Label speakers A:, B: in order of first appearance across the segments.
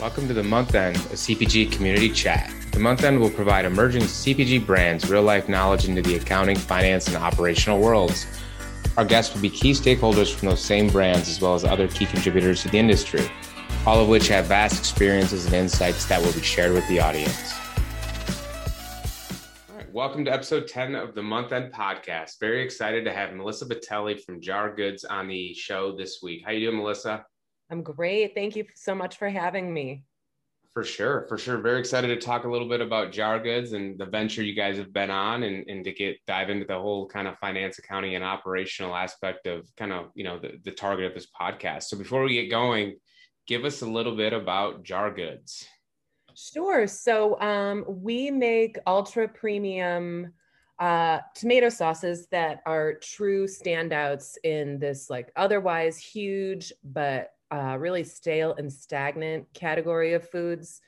A: Welcome to the month end of CPG Community Chat. The month end will provide emerging CPG brands real life knowledge into the accounting, finance, and operational worlds. Our guests will be key stakeholders from those same brands as well as other key contributors to the industry, all of which have vast experiences and insights that will be shared with the audience. All right, welcome to episode 10 of the month end podcast. Very excited to have Melissa Vitelli from Jar Goods on the show this week. How you doing, Melissa?
B: I'm great. Thank you so much for having me.
A: For sure, for sure. Very excited to talk a little bit about jar goods and the venture you guys have been on and, and to get dive into the whole kind of finance, accounting, and operational aspect of kind of, you know, the, the target of this podcast. So before we get going, give us a little bit about jar goods.
B: Sure. So um, we make ultra premium uh, tomato sauces that are true standouts in this like otherwise huge but uh, really stale and stagnant category of foods.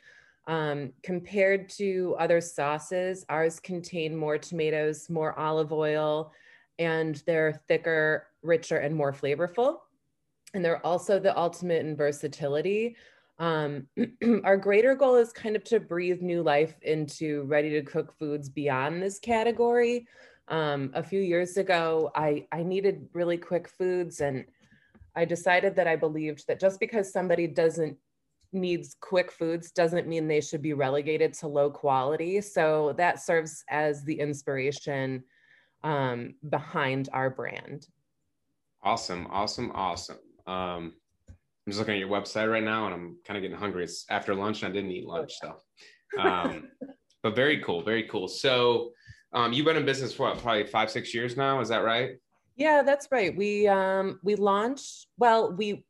B: Um, compared to other sauces, ours contain more tomatoes, more olive oil, and they're thicker, richer, and more flavorful. And they're also the ultimate in versatility. Um, our greater goal is kind of to breathe new life into ready to cook foods beyond this category. Um, a few years ago, I, I needed really quick foods and I decided that I believed that just because somebody doesn't needs quick foods doesn't mean they should be relegated to low quality. So that serves as the inspiration um, behind our brand.
A: Awesome, awesome, awesome. Um, I'm just looking at your website right now, and I'm kind of getting hungry. It's after lunch, and I didn't eat lunch, so. Um, but very cool, very cool. So, um, you've been in business for what, probably five, six years now. Is that right?
B: Yeah, that's right. We um we launched well, we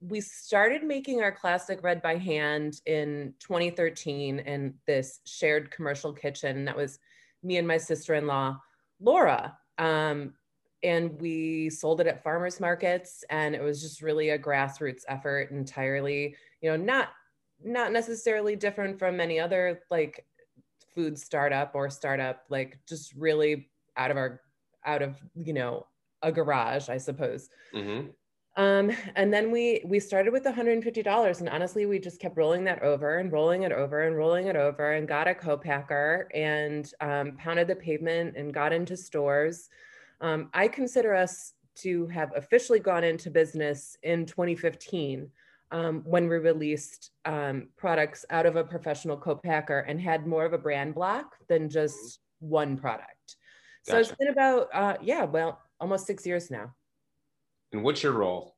B: we started making our classic red by hand in 2013 in this shared commercial kitchen. That was me and my sister-in-law, Laura. Um, and we sold it at farmers markets and it was just really a grassroots effort entirely, you know, not not necessarily different from any other like food startup or startup, like just really out of our out of, you know, a garage, I suppose. Mm-hmm. Um, and then we we started with $150, and honestly, we just kept rolling that over and rolling it over and rolling it over, and got a co-packer and um, pounded the pavement and got into stores. Um, I consider us to have officially gone into business in 2015 um, when we released um, products out of a professional co-packer and had more of a brand block than just one product. Gotcha. So it's been about uh, yeah, well, almost six years now.
A: And what's your role?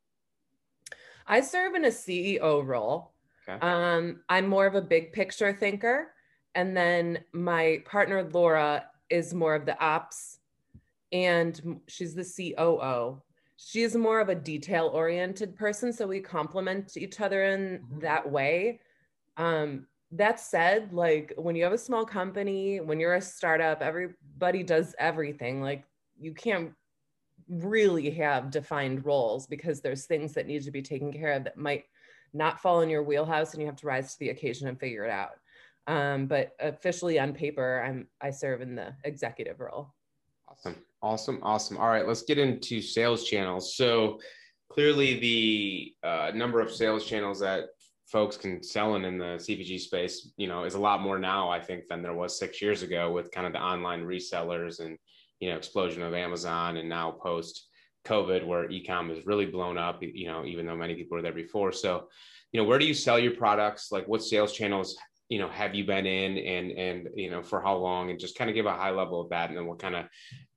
B: I serve in a CEO role. Okay. Um, I'm more of a big picture thinker. And then my partner, Laura, is more of the ops and she's the COO. She's more of a detail oriented person. So we complement each other in mm-hmm. that way. Um, that said, like when you have a small company, when you're a startup, everybody does everything. Like you can't really have defined roles because there's things that need to be taken care of that might not fall in your wheelhouse and you have to rise to the occasion and figure it out. Um, but officially on paper, I'm I serve in the executive role.
A: Awesome, awesome, awesome. All right, let's get into sales channels. So clearly, the uh, number of sales channels that folks can sell in in the CPG space, you know, is a lot more now, I think, than there was six years ago with kind of the online resellers and you know explosion of Amazon and now post COVID where ecom has really blown up. You know, even though many people were there before. So, you know, where do you sell your products? Like, what sales channels you know have you been in, and and you know for how long? And just kind of give a high level of that, and then we'll kind of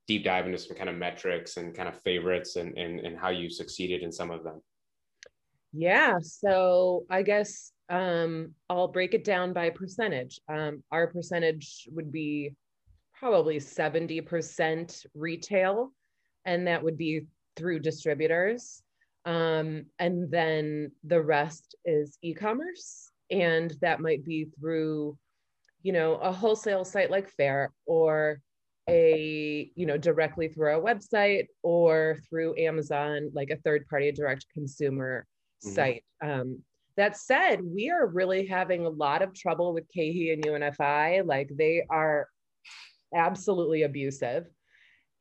A: deep dive into some kind of metrics and kind of favorites and and, and how you succeeded in some of them.
B: Yeah. So I guess um, I'll break it down by percentage. Um, our percentage would be probably 70% retail, and that would be through distributors. Um, and then the rest is e-commerce, and that might be through, you know, a wholesale site like Faire or a, you know, directly through our website or through Amazon, like a third-party direct consumer mm-hmm. site. Um, that said, we are really having a lot of trouble with KeHE and UNFI. Like they are absolutely abusive.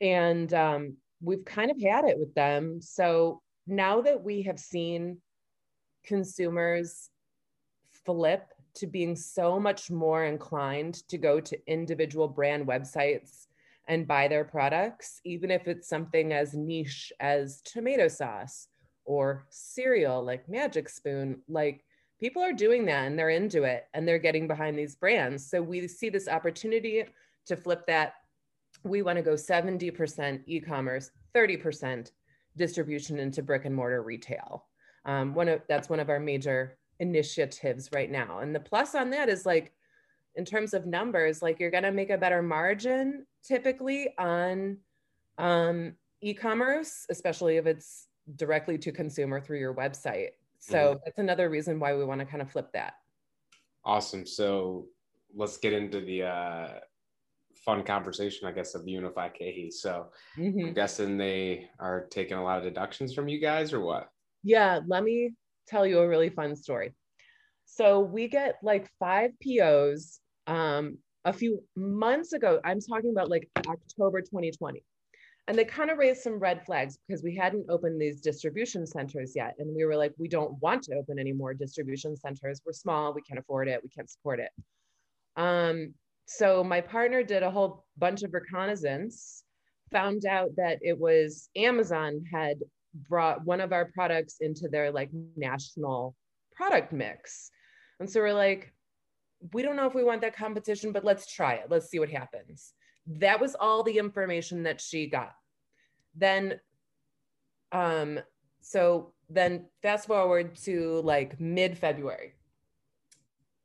B: And um, we've kind of had it with them. So now that we have seen consumers flip to being so much more inclined to go to individual brand websites and buy their products, even if it's something as niche as tomato sauce or cereal like Magic Spoon. Like people are doing that and they're into it and they're getting behind these brands. So we see this opportunity to flip that. We want to go 70% e commerce, 30% distribution into brick and mortar retail. Um, one of that's one of our major initiatives right now. And the plus on that is like, in terms of numbers, like you're going to make a better margin typically on um, e-commerce, especially if it's directly to consumer through your website. So mm-hmm. that's another reason why we want to kind of flip that.
A: Awesome. So let's get into the uh, fun conversation, I guess, of the UNFI KeHE. So mm-hmm. I'm guessing they are taking a lot of deductions from you guys or what?
B: Yeah, let me tell you a really fun story. So we get like five POs um, a few months ago. I'm talking about like October 2020. And they kind of raised some red flags because we hadn't opened these distribution centers yet. And we were like, we don't want to open any more distribution centers. We're small, we can't afford it, we can't support it. Um, so my partner did a whole bunch of reconnaissance, found out that it was Amazon had brought one of our products into their like national product mix. And so we're like, we don't know if we want that competition, but let's try it. Let's see what happens. That was all the information that she got. Then, um, so then fast forward to like mid February.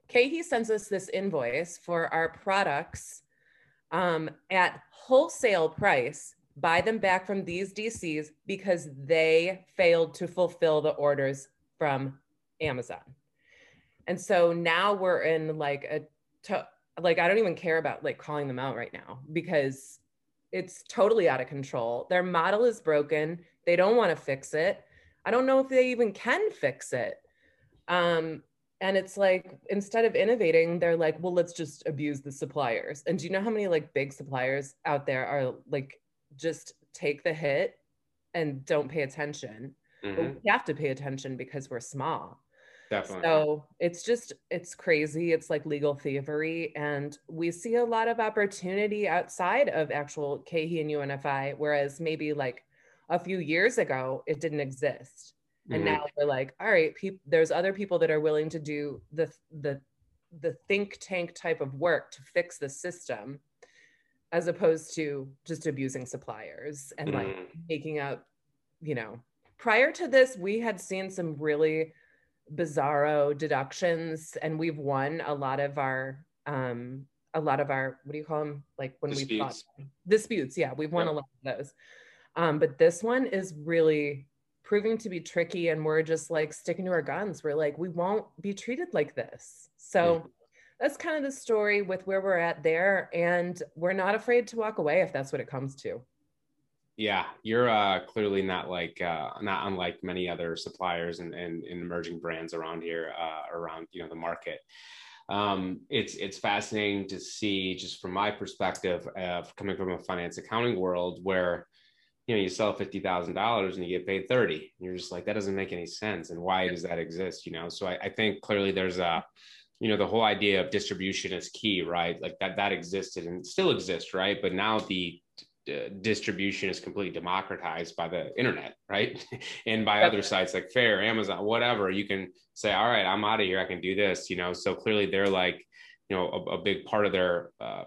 B: KeHE sends us this invoice for our products um, at wholesale price buy them back from these DCs because they failed to fulfill the orders from Amazon. And so now we're in like a to, like I don't even care about like calling them out right now because it's totally out of control. Their model is broken. They don't want to fix it. I don't know if they even can fix it. Um, and it's like instead of innovating, they're like, well, let's just abuse the suppliers. And do you know how many like big suppliers out there are like just take the hit and don't pay attention. Mm-hmm. we have to pay attention because we're small.
A: Definitely.
B: So it's just, it's crazy. It's like legal thievery. And we see a lot of opportunity outside of actual KeHE and UNFI, whereas maybe like a few years ago, it didn't exist. And mm-hmm. now we're like, all right, pe- there's other people that are willing to do the, the, the think tank type of work to fix the system as opposed to just abusing suppliers and like mm. making up, you know, prior to this, we had seen some really bizarro deductions and we've won a lot of our um a lot of our what do you call them like when we fought disputes yeah we've won yep. a lot of those um but this one is really proving to be tricky and we're just like sticking to our guns we're like we won't be treated like this so that's kind of the story with where we're at there. And we're not afraid to walk away if that's what it comes to.
A: Yeah, you're uh, clearly not like uh, not unlike many other suppliers and, and, and emerging brands around here, uh, around you know the market. Um, it's it's fascinating to see just from my perspective of coming from a finance accounting world where you know you sell fifty thousand dollars and you get paid thirty. And you're just like that doesn't make any sense, and why does that exist? You know, so I, I think clearly there's a you know the whole idea of distribution is key right? Like that that existed and still exists right? But now the uh, distribution is completely democratized by the internet right? And by other sites like Faire amazon whatever you can say all right i'm out of here i can do this you know? So clearly they're like you know a, a big part of their uh,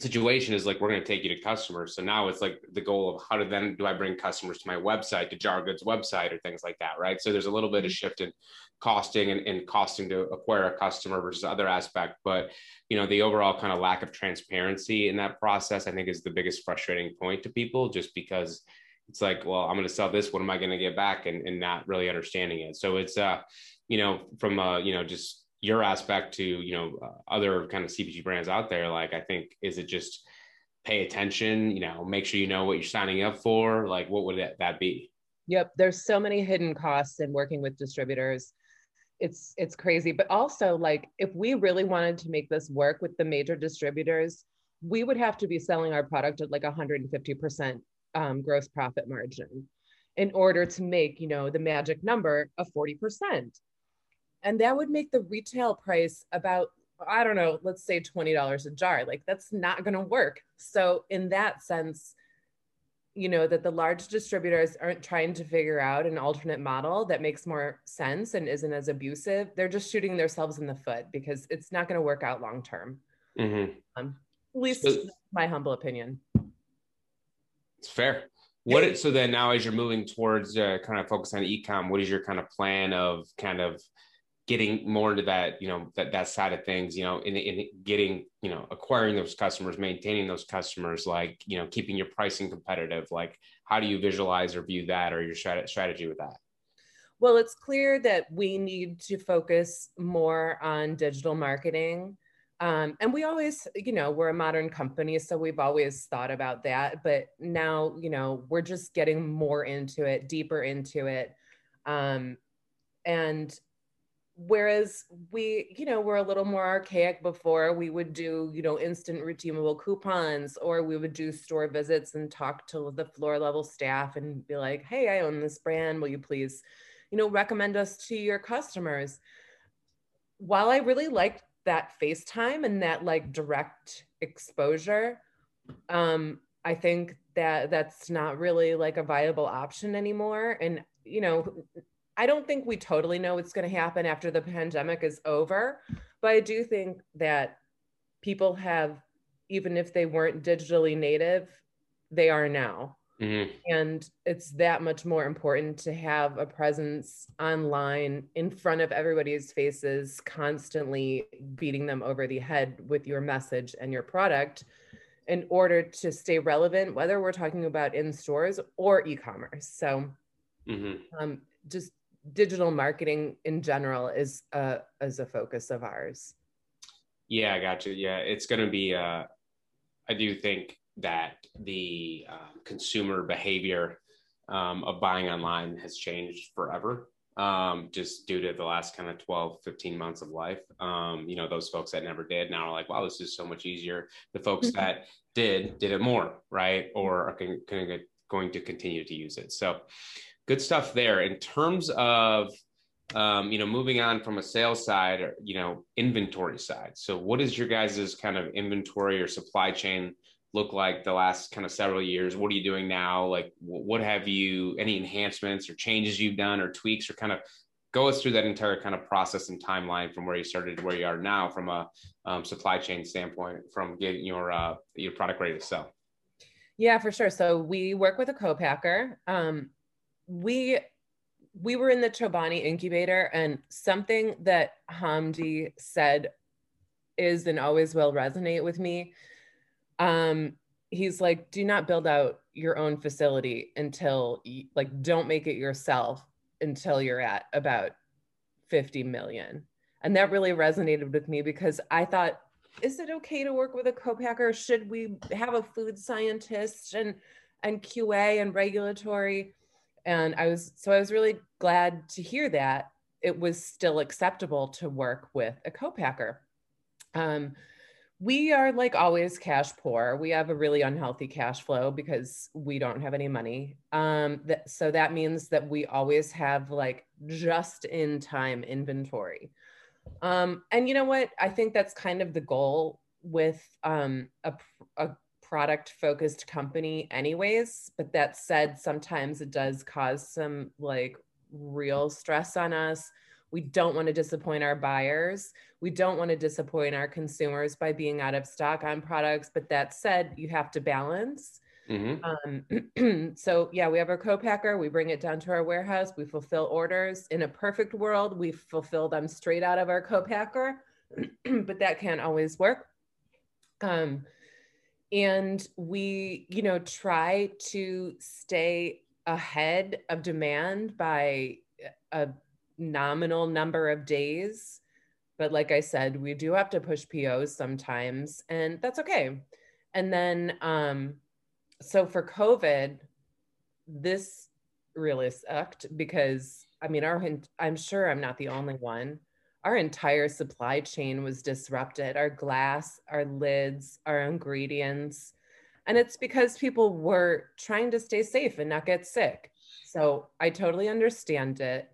A: situation is like we're going to take you to customers. So now it's like the goal of how to then do i bring customers to my website to jar goods website or things like that right? So there's a little bit of mm-hmm. shift in costing and, and costing to acquire a customer versus other aspect. But you know the overall kind of lack of transparency in that process i think is the biggest frustrating point to people just because it's like well i'm going to sell this what am i going to get back? And, and not really understanding it. So it's uh you know from uh you know just your aspect to you know uh, other kind of CPG brands out there, like I think is it just pay attention, you know, make sure you know what you're signing up for. Like, what would that, that be?
B: Yep, there's so many hidden costs in working with distributors. It's it's crazy, but also like if we really wanted to make this work with the major distributors, we would have to be selling our product at like 150% um, gross profit margin in order to make you know the magic number of 40% and that would make the retail price about I don't know, let's say $20 a jar. Like that's not going to work. So in that sense, you know, that the large distributors aren't trying to figure out an alternate model that makes more sense and isn't as abusive. They're just shooting themselves in the foot because it's not going to work out long term. Mm-hmm. Um, at least so, my humble opinion.
A: It's fair. What so then now as you're moving towards uh, kind of focus on ecom, what is your kind of plan of kind of getting more into that, you know, that that side of things, you know, in, in getting, you know, acquiring those customers, maintaining those customers, like, you know, keeping your pricing competitive. Like, how do you visualize or view that, or your strategy with that?
B: Well, it's clear that we need to focus more on digital marketing. Um, and we always, you know, we're a modern company, so we've always thought about that. But now, you know, we're just getting more into it, deeper into it. Um, and whereas we you know we're a little more archaic before we would do you know instant redeemable coupons or we would do store visits and talk to the floor level staff and be like hey i own this brand. Will you please you know recommend us to your customers? While i really liked that facetime and that like direct exposure um i think that that's not really like a viable option anymore. And you know I don't think we totally know what's going to happen after the pandemic is over, but I do think that people have, even if they weren't digitally native, they are now. Mm-hmm. And it's that much more important to have a presence online in front of everybody's faces, constantly beating them over the head with your message and your product in order to stay relevant, whether we're talking about in stores or e commerce. So, mm-hmm. um, just digital marketing in general is a is a focus of ours.
A: Yeah, I got you. Yeah, it's going to be. Uh, I do think that the uh, consumer behavior um, of buying online has changed forever. Um, just due to the last kind of 12, 15 months of life. Um, you know, those folks that never did now are like, wow, this is so much easier. The folks mm-hmm. that did, did it more, right? Or are going to continue to use it. So good stuff there. In terms of um, you know, moving on from a sales side, or, you know, inventory side. So, what is your guys' kind of inventory or supply chain look like the last kind of several years? What are you doing now? Like, what have you, any enhancements or changes you've done or tweaks or kind of go us through that entire kind of process and timeline from where you started to where you are now from a um, supply chain standpoint, from getting your, uh, your product ready to sell?
B: Yeah, for sure. So, we work with a co-packer. Um, we we were in the Chobani incubator, and something that Hamdi said is and always will resonate with me. Um, he's like, do not build out your own facility until like don't make it yourself until you're at about 50 million. And that really resonated with me because I thought, is it okay to work with a co-packer? Should we have a food scientist and and QA and regulatory? And i was so i was really glad to hear that it was still acceptable to work with a co-packer. Um, we are like always cash poor. We have a really unhealthy cash flow because we don't have any money. Um, so that means that we always have like just in time inventory. Um, and you know what? I think that's kind of the goal with um, a, a product focused company anyways but that said sometimes it does cause some like real stress on us. We don't want to disappoint our buyers. We don't want to disappoint our consumers by being out of stock on products but that said you have to balance. Mm-hmm. um, so yeah we have our co-packer we bring it down to our warehouse we fulfill orders. In a perfect world we fulfill them straight out of our co-packer but that can't always work. Um, and we you know try to stay ahead of demand by a nominal number of days. But like i said we do have to push pos sometimes and that's okay. And then um so for covid this really sucked because i mean our i'm sure i'm not the only one our entire supply chain was disrupted our glass, our lids, our ingredients. And it's because people were trying to stay safe and not get sick. So I totally understand it.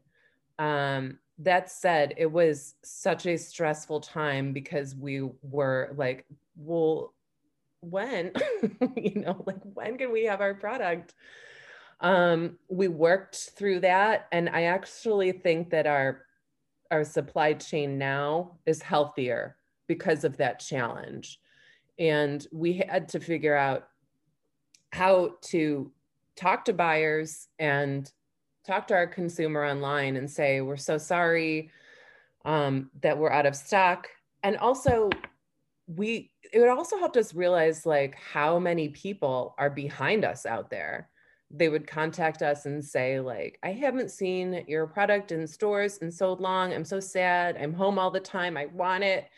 B: Um, that said, it was such a stressful time because we were like, well, when, you know, like when can we have our product? Um, we worked through that. And I actually think that our our supply chain now is healthier because of that challenge. And we had to figure out how to talk to buyers and talk to our consumer online and say, we're so sorry um, that we're out of stock. And also, we it also helped us realize like how many people are behind us out there they would contact us and say like i haven't seen your product in stores in so long. I'm so sad. I'm home all the time. I want it.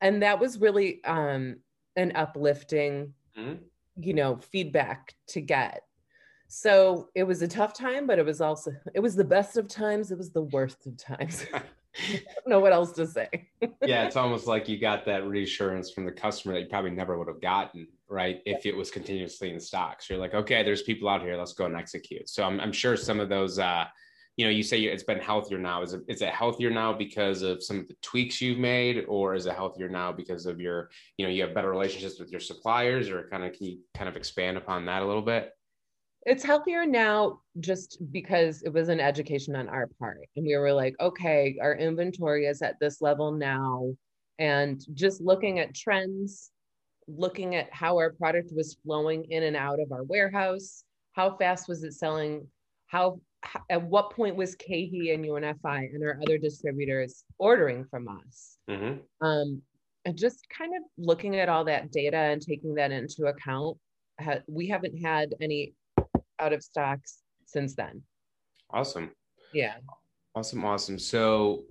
B: And that was really um an uplifting mm-hmm. you know feedback to get. So it was a tough time but it was also it was the best of times. It was the worst of times. I don't know what else to say.
A: yeah, it's almost like you got that reassurance from the customer that you probably never would have gotten, right? If it was continuously in stocks, you're like, okay, there's people out here, let's go and execute. So I'm, I'm sure some of those, uh, you know, you say it's been healthier now. Is it, is it healthier now because of some of the tweaks you've made, or is it healthier now because of your, you know, you have better relationships with your suppliers, or kind of can you kind of expand upon that a little bit?
B: it's healthier now just because it was an education on our part and we were like okay our inventory is at this level now and just looking at trends looking at how our product was flowing in and out of our warehouse how fast was it selling how at what point was KeHE and UNFI and our other distributors ordering from us mm-hmm. um, and just kind of looking at all that data and taking that into account we haven't had any out of stocks since then.
A: Awesome.
B: Yeah.
A: Awesome. Awesome. So,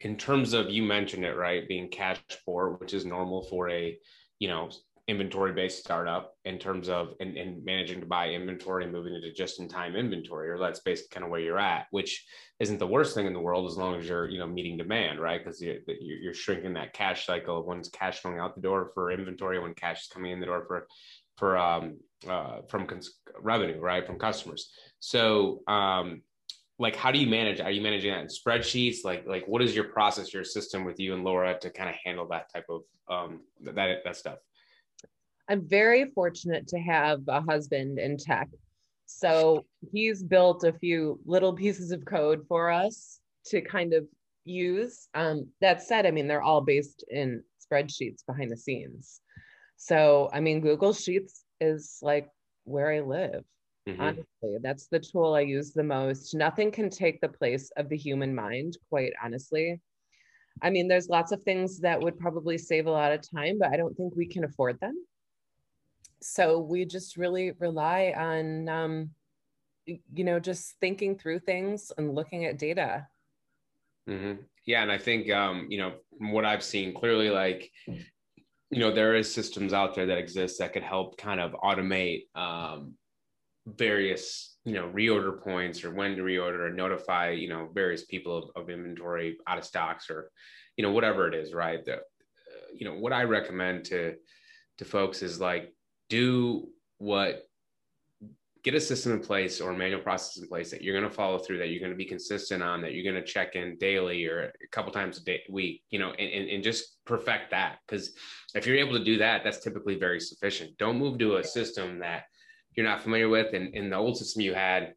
A: in terms of you mentioned it right, being cash poor, which is normal for a you know inventory based startup in terms of and, and managing to buy inventory and moving into just in time inventory or that's basically kind of where you're at which isn't the worst thing in the world as long as you're you know meeting demand right because you're, you're shrinking that cash cycle when's cash going out the door for inventory when cash is coming in the door for for um, uh, from cons- revenue, right, from customers. So, um, like, how do you manage? Are you managing that in spreadsheets? Like, like what is your process, your system with you and Laura to kind of handle that type of um, that that stuff?
B: I'm very fortunate to have a husband in tech. So he's built a few little pieces of code for us to kind of use. Um, that said, I mean, they're all based in spreadsheets behind the scenes. So, I mean, Google Sheets is like where I live. Mm-hmm. Honestly, that's the tool I use the most. Nothing can take the place of the human mind, quite honestly. I mean, there's lots of things that would probably save a lot of time, but I don't think we can afford them. So we just really rely on, um, you know, just thinking through things and looking at data.
A: Mm-hmm. Yeah, and I think um, you know, from what I've seen, clearly, like you know there is systems out there that exist that could help kind of automate um, various you know reorder points or when to reorder and notify you know various people of, of inventory out of stocks or you know whatever it is right? The, uh, you know what i recommend to to folks is like do what get a system in place or a manual process in place that you're going to follow through that you're going to be consistent on that you're going to check in daily or a couple times a day week you know and, and, and just perfect that. Because if you're able to do that that's typically very sufficient. Don't move to a system that you're not familiar with and, and the old system you had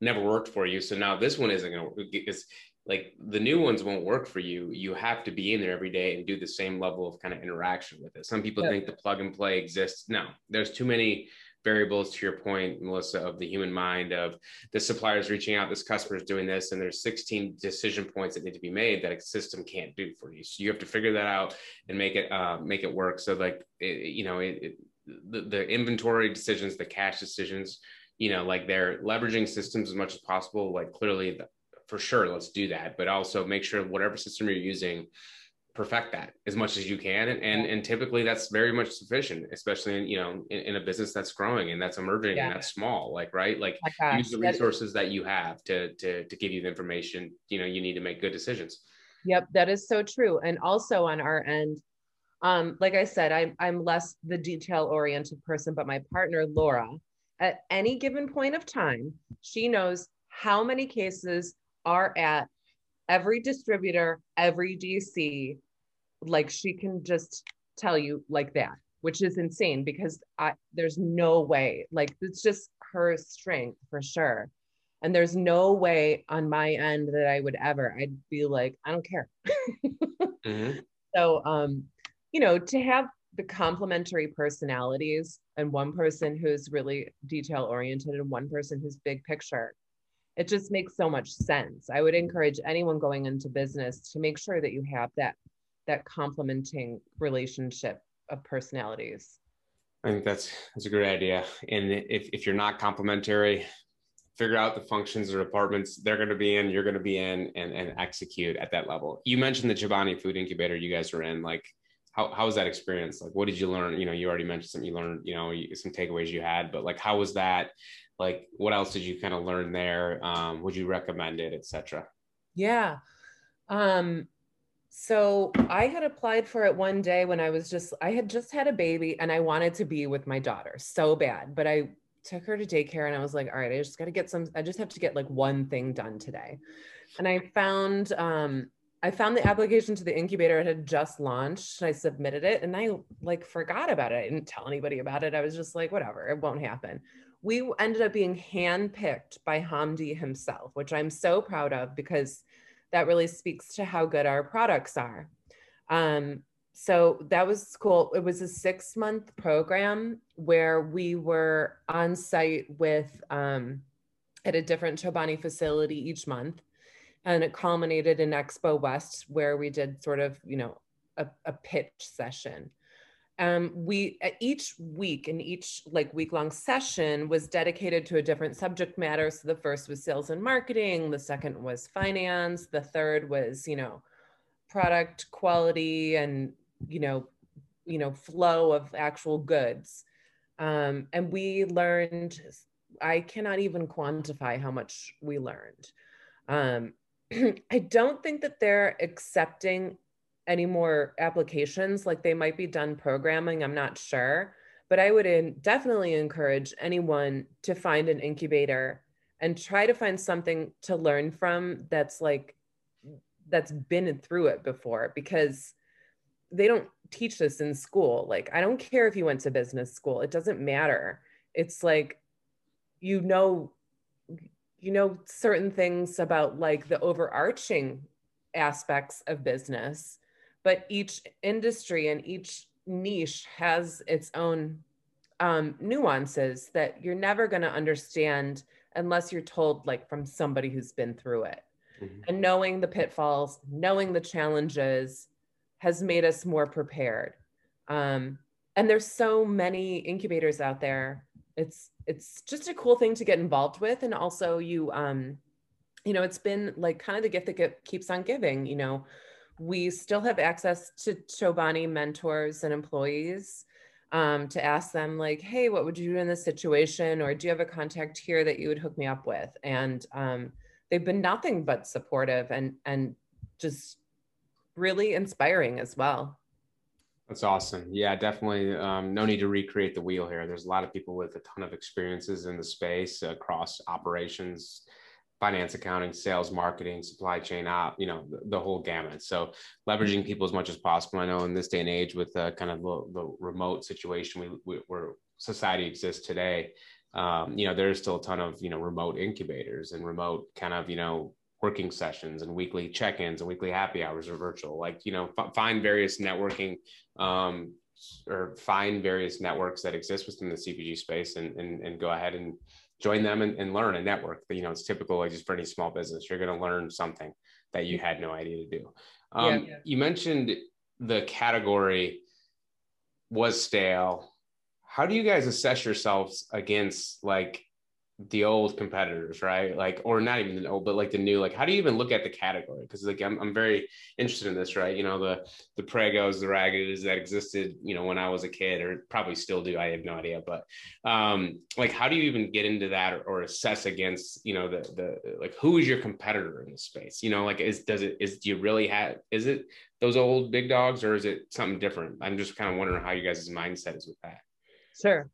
A: never worked for you so now this one isn't going to it's like the new ones won't work for you you have to be in there every day and do the same level of kind of interaction with it some people yeah. think the plug and play exists no there's too many variables to your point, Melissa, of the human mind of the suppliers reaching out, this customer is doing this, and there's 16 decision points that need to be made that a system can't do for you. So you have to figure that out and make it uh, make it work. So like it, you know, it, it, the, the inventory decisions, the cash decisions, you know, like they're leveraging systems as much as possible. Like clearly, for sure, let's do that, but also make sure whatever system you're using perfect that as much as you can and and, and typically that's very much sufficient especially in you know in, in a business that's growing and that's emerging yeah. and that's small like right like oh use the resources that, is, that you have to to to give you the information you know you need to make good decisions
B: yep that is so true and also on our end um like i said i'm i'm less the detail oriented person but my partner laura at any given point of time she knows how many cases are at every distributor, every DC, like she can just tell you like that, which is insane because I there's no way. Like it's just her strength for sure. And there's no way on my end that I would ever, I'd be like, I don't care. mm-hmm. So um, you know, to have the complementary personalities and one person who's really detail oriented and one person who's big picture it just makes so much sense. I would encourage anyone going into business to make sure that you have that that complementing relationship of personalities.
A: I think that's that's a great idea. And if, if you're not complementary figure out the functions or departments they're going to be in you're going to be in and, and execute at that level. You mentioned the Chobani food incubator you guys are in like how, how was that experience? Like what did you learn? You know you already mentioned something you learned you know some takeaways you had but like how was that? Like what else did you kind of learn there? Um, would you recommend it etc
B: yeah. Um so i had applied for it one day when i was just i had just had a baby and i wanted to be with my daughter so bad but i took her to daycare and i was like all right i just got to get some i just have to get like one thing done today. And i found um I found the application to the incubator. It had just launched. I submitted it and I like forgot about it. I didn't tell anybody about it. I was just like, whatever, it won't happen. We ended up being handpicked by Hamdi himself, which I'm so proud of because that really speaks to how good our products are. Um, so that was cool. It was a six month program where we were on site with um, at a different Chobani facility each month and it culminated in Expo West, where we did sort of, you know, a, a pitch session. Um, we each week in each like week long session was dedicated to a different subject matter. So the first was sales and marketing, the second was finance, the third was you know product quality and you know you know flow of actual goods. Um, and we learned. I cannot even quantify how much we learned. Um, I don't think that they're accepting any more applications. Like they might be done programming, I'm not sure. But I would in, definitely encourage anyone to find an incubator and try to find something to learn from that's like, that's been through it before because they don't teach this in school. Like, I don't care if you went to business school, it doesn't matter. It's like, you know you know certain things about like the overarching aspects of business but each industry and each niche has its own um, nuances that you're never going to understand unless you're told like from somebody who's been through it mm-hmm. and knowing the pitfalls knowing the challenges has made us more prepared um, and there's so many incubators out there it's it's just a cool thing to get involved with. And also you um you know it's been like kind of the gift that get, keeps on giving you know. We still have access to Chobani mentors and employees um, to ask them like hey what would you do in this situation? Or do you have a contact here that you would hook me up with? And um, they've been nothing but supportive and and just really inspiring as well
A: that's awesome. Yeah, definitely. Um, no need to recreate the wheel here. There's a lot of people with a ton of experiences in the space across operations, finance, accounting, sales, marketing, supply chain, op, you know, the, the, whole gamut. So leveraging people as much as possible. I know in this day and age with uh, kind of the, the, remote situation we, we, where society exists today, um, you know, there's still a ton of, you know, remote incubators and remote kind of, you know, working sessions and weekly check-ins and weekly happy hours are virtual. Like you know f- find various networking um, or find various networks that exist within the cpg space and, and, and go ahead and join them and, and learn a network. You know it's typical like just for any small business you're going to learn something that you had no idea to do. Um, yeah, yeah. you mentioned the category was stale. How do you guys assess yourselves against like the old competitors, right? Like, or not even the old, but like the new. Like, how do you even look at the category? Because like I'm, I'm very interested in this, right? You know, the the Pregos, the Raggeds that existed, you know, when I was a kid, or probably still do. I have no idea, but um, like, how do you even get into that or, or assess against, you know, the the like who is your competitor in the space? You know, like is does it is do you really have is it those old big dogs or is it something different? I'm just kind of wondering how you guys' mindset is with that.
B: Sure.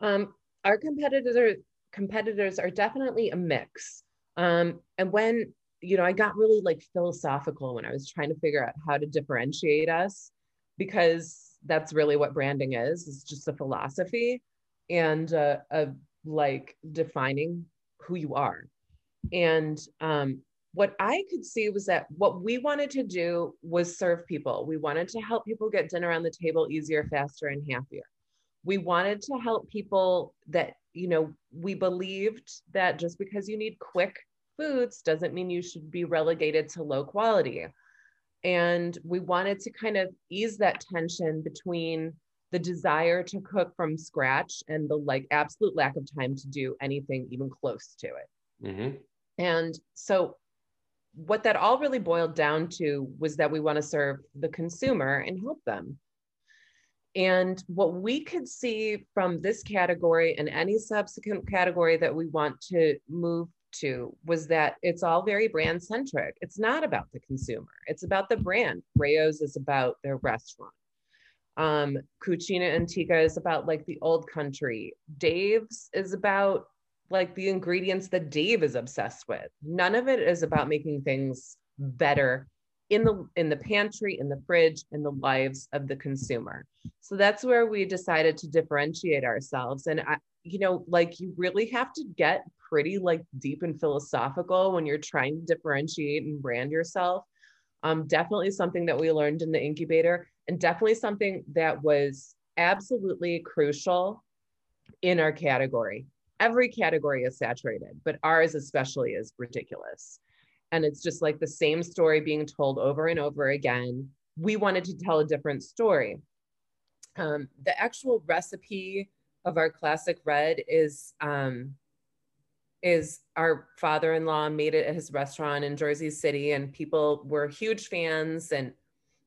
B: Um, our competitors are competitors are definitely a mix. Um, and when you know, I got really like philosophical when I was trying to figure out how to differentiate us because that's really what branding is, it's just a philosophy and uh, of like defining who you are. And um, what I could see was that what we wanted to do was serve people. We wanted to help people get dinner on the table easier, faster, and happier. We wanted to help people that, you know, we believed that just because you need quick foods doesn't mean you should be relegated to low quality. And we wanted to kind of ease that tension between the desire to cook from scratch and the like absolute lack of time to do anything even close to it. Mm-hmm. And so what that all really boiled down to was that we want to serve the consumer and help them. And what we could see from this category and any subsequent category that we want to move to was that it's all very brand centric. It's not about the consumer, it's about the brand. Rao's is about their restaurant. Um, Cucina Antica is about like the old country. Dave's is about like the ingredients that Dave is obsessed with. None of it is about making things better in the in the pantry, in the fridge, in the lives of the consumer. So that's where we decided to differentiate ourselves. And I, you know, like you really have to get pretty like deep and philosophical when you're trying to differentiate and brand yourself. Um, definitely something that we learned in the incubator, and definitely something that was absolutely crucial in our category every category is saturated, but ours especially is ridiculous. And it's just like the same story being told over and over again. We wanted to tell a different story. Um, the actual recipe of our classic red is um, is our father-in-law made it at his restaurant in Jersey City, and people were huge fans and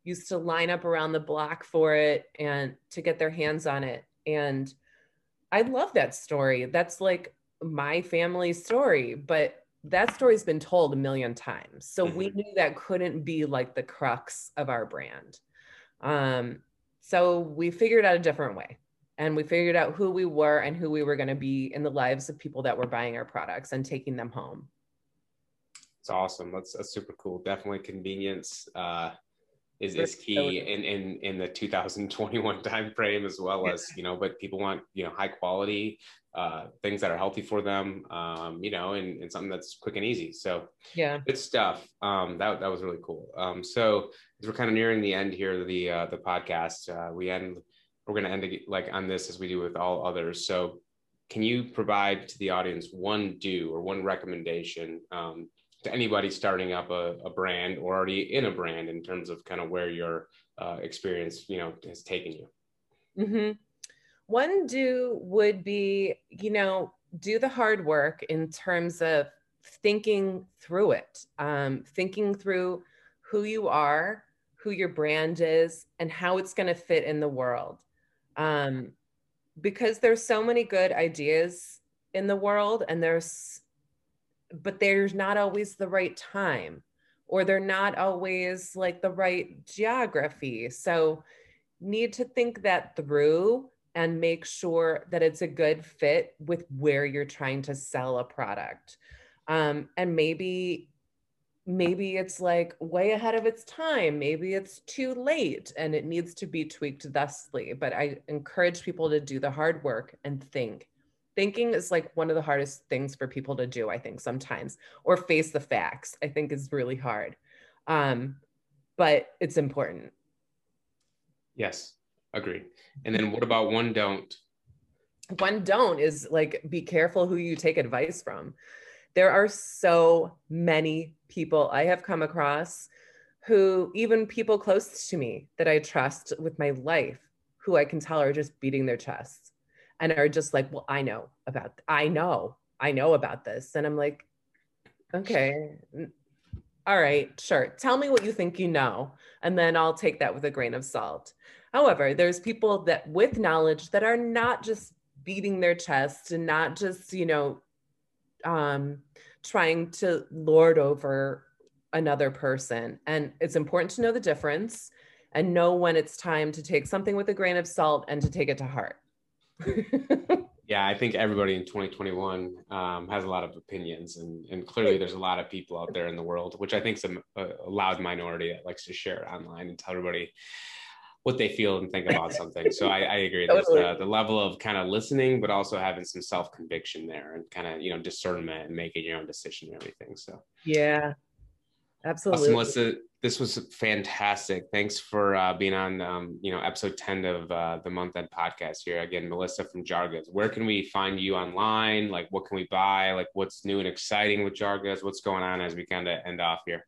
B: used to line up around the block for it and to get their hands on it. And I love that story. That's like my family story, but that story's been told a million times. So mm-hmm. we knew that couldn't be like the crux of our brand. Um, so we figured out a different way and we figured out who we were and who we were going to be in the lives of people that were buying our products and taking them home.
A: It's awesome. That's, that's super cool. Definitely convenience. Uh, is, is key in, in in the 2021 time frame as well as you know but people want you know high quality uh, things that are healthy for them um, you know and, and something that's quick and easy. So
B: yeah.
A: good stuff. Um, that, that was really cool. Um, so as we're kind of nearing the end here the uh, the podcast uh, we end we're going to end like on this as we do with all others. So can you provide to the audience one do or one recommendation um, to anybody starting up a, a brand or already in a brand in terms of kind of where your uh, experience you know has taken you
B: mm-hmm. one do would be you know do the hard work in terms of thinking through it um, thinking through who you are who your brand is and how it's going to fit in the world um, because there's so many good ideas in the world and there's but there's not always the right time or they're not always like the right geography. So need to think that through and make sure that it's a good fit with where you're trying to sell a product. Um, and maybe maybe it's like way ahead of its time maybe it's too late and it needs to be tweaked thusly but i encourage people to do the hard work and think thinking is like one of the hardest things for people to do i think sometimes or face the facts i think is really hard. Um, but it's important.
A: Yes agreed. And then what about one don't?
B: One don't is like be careful who you take advice from. There are so many people i have come across who even people close to me that i trust with my life who i can tell are just beating their chests and are just like, well, I know about, I know, I know about this. And I'm like, okay, all right, sure. Tell me what you think you know, and then I'll take that with a grain of salt. However, there's people that with knowledge that are not just beating their chest and not just, you know, um, trying to lord over another person. And it's important to know the difference and know when it's time to take something with a grain of salt and to take it to heart.
A: Yeah, I think everybody in 2021 um, has a lot of opinions, and, and clearly there's a lot of people out there in the world, which I think is a, a loud minority that likes to share online and tell everybody what they feel and think about something. So I, I agree. There's the, the level of kind of listening, but also having some self conviction there and kind of you know discernment and making your own decision and everything. So
B: yeah, absolutely.
A: Awesome, Melissa, this was fantastic. Thanks for uh, being on, um, you know, episode 10 of uh, the Month End podcast here. Again, Melissa from Jar Goods. Where can we find you online? Like, what can we buy? Like, what's new and exciting with Jar Goods? What's going on as we kind of end off here?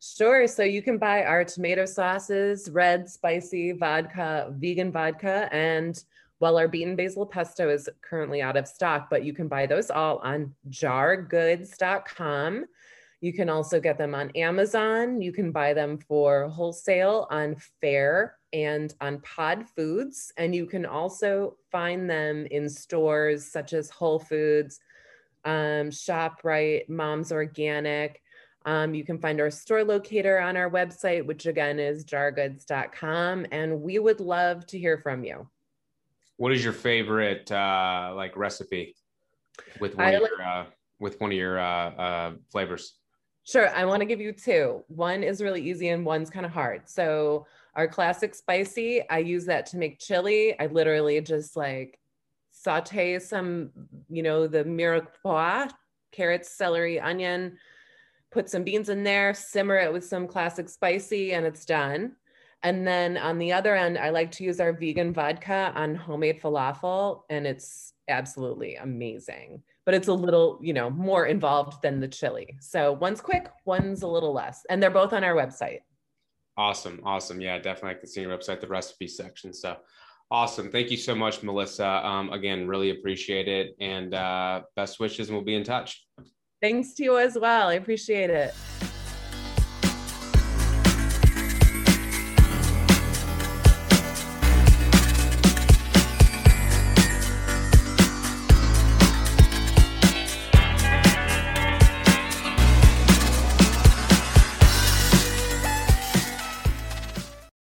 B: Sure. So you can buy our tomato sauces, red, spicy, vodka, vegan vodka, and well, our beaten basil pesto is currently out of stock, but you can buy those all on jargoods.com. You can also get them on Amazon. You can buy them for wholesale on Faire and on Pod Foods. And you can also find them in stores such as Whole Foods, um, ShopRite, Mom's Organic. Um, you can find our store locator on our website, which again is jargoods.com. And we would love to hear from you.
A: What is your favorite uh, like recipe with one, of your, uh, with one of your uh, uh flavors?
B: Sure. I want to give you two. One is really easy and one's kind of hard. So, our classic spicy, I use that to make chili. I literally just like saute some, you know, the mirepoix, carrots, celery, onion, put some beans in there, simmer it with some classic spicy, and it's done. And then on the other end, I like to use our vegan vodka on homemade falafel, and it's absolutely amazing but it's a little, you know, more involved than the chili. So one's quick, one's a little less. And they're both on our website.
A: Awesome. Awesome. Yeah, definitely. I can see your website, the recipe section. So awesome. Thank you so much, Melissa. Um, again, really appreciate it. And uh, best wishes, and we'll be in touch.
B: Thanks to you as well. I appreciate it.